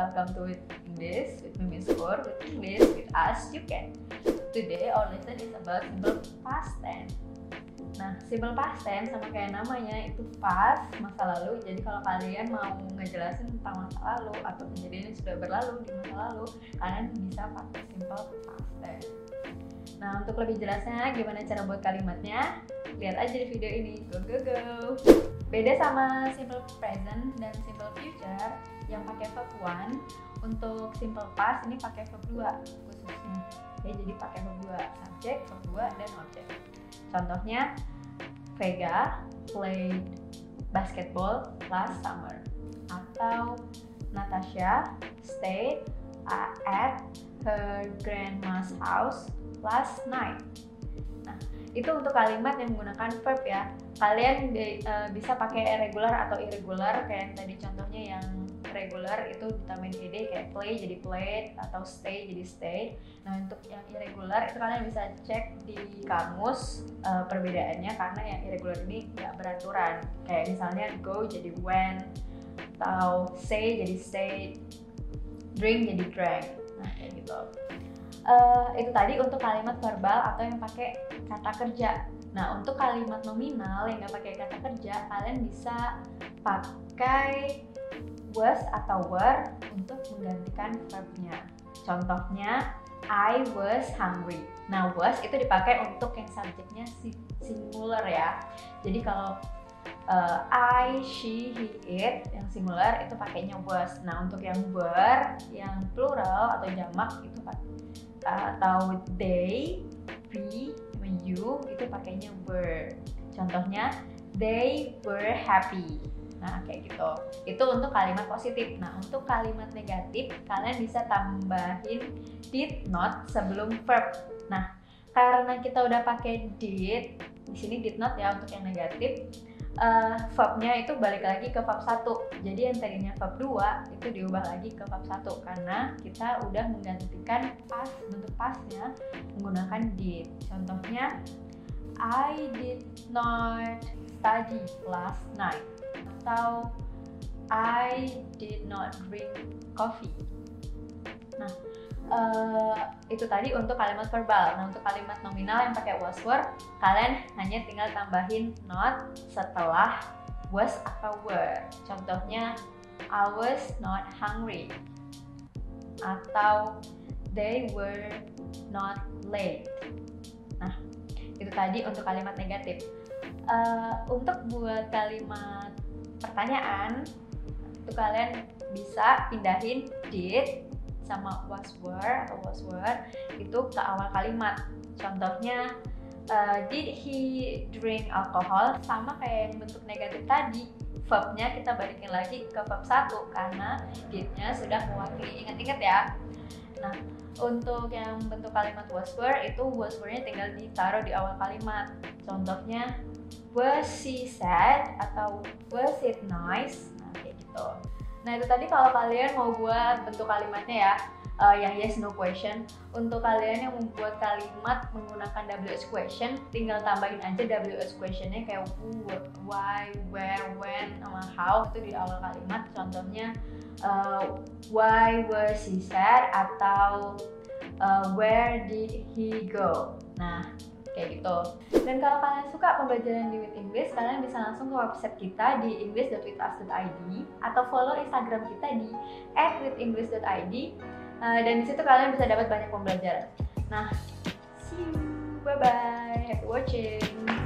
welcome to With English with Mimin Score with English with us you can. Today our lesson is about simple past tense. Nah, simple past tense sama kayak namanya itu past masa lalu. Jadi kalau kalian mau ngejelasin tentang masa lalu atau kejadian yang sudah berlalu di masa lalu, kalian bisa pakai simple past tense. Nah, untuk lebih jelasnya gimana cara buat kalimatnya, lihat aja di video ini. Go go go. Beda sama simple present dan simple future yang pakai verb one, untuk simple past ini pakai verb dua khususnya. Ya, jadi pakai verb dua, subject, verb dua dan objek. Contohnya Vega played basketball last summer atau Natasha stayed at her grandma's house last night itu untuk kalimat yang menggunakan verb ya. Kalian de, uh, bisa pakai regular atau irregular kayak tadi contohnya yang regular itu ditambahin ed kayak play jadi played atau stay jadi stay. Nah untuk yang irregular itu kalian bisa cek di kamus uh, perbedaannya karena yang irregular ini nggak beraturan. Kayak misalnya go jadi when atau say jadi stay drink jadi drank nah kayak gitu uh, itu tadi untuk kalimat verbal atau yang pakai kata kerja. Nah, untuk kalimat nominal yang nggak pakai kata kerja, kalian bisa pakai was atau were untuk menggantikan verbnya. Contohnya, I was hungry. Nah, was itu dipakai untuk yang subjeknya singular ya. Jadi kalau uh, I, she, he, it yang singular itu pakainya was. Nah, untuk yang were, yang plural atau jamak itu pakai atau they, we, you itu pakainya were. Contohnya they were happy. Nah, kayak gitu. Itu untuk kalimat positif. Nah, untuk kalimat negatif kalian bisa tambahin did not sebelum verb. Nah, karena kita udah pakai did, di sini did not ya untuk yang negatif uh, verbnya itu balik lagi ke verb 1 jadi yang tadinya verb 2 itu diubah lagi ke verb 1 karena kita udah menggantikan pas bentuk pasnya menggunakan did contohnya I did not study last night. Atau I did not drink coffee. Nah uh, itu tadi untuk kalimat verbal. Nah, untuk kalimat nominal yang pakai was were, kalian hanya tinggal tambahin not setelah was atau were. Contohnya, I was not hungry. Atau they were not late. Nah, itu tadi untuk kalimat negatif. Uh, untuk buat kalimat pertanyaan, itu kalian bisa pindahin did sama was were atau was were itu ke awal kalimat. Contohnya uh, did he drink alcohol? Sama kayak yang bentuk negatif tadi verbnya kita balikin lagi ke verb satu karena didnya sudah mewakili. Ingat-ingat ya. Nah untuk yang bentuk kalimat was were itu was were-nya tinggal ditaruh di awal kalimat. Contohnya was she sad atau was it nice? Nah kayak gitu Nah itu tadi kalau kalian mau buat bentuk kalimatnya ya uh, yang yes no question. Untuk kalian yang membuat kalimat menggunakan WH question, tinggal tambahin aja WH questionnya kayak who, why, where, when, sama how itu di awal kalimat. Contohnya uh, why was he sad atau uh, where did he go. Nah kayak gitu. Dan kalau kalian suka pembelajaran di With English, kalian bisa langsung ke website kita di english.withus.id atau follow Instagram kita di @withenglish.id uh, dan di situ kalian bisa dapat banyak pembelajaran. Nah, see you, bye bye, happy watching.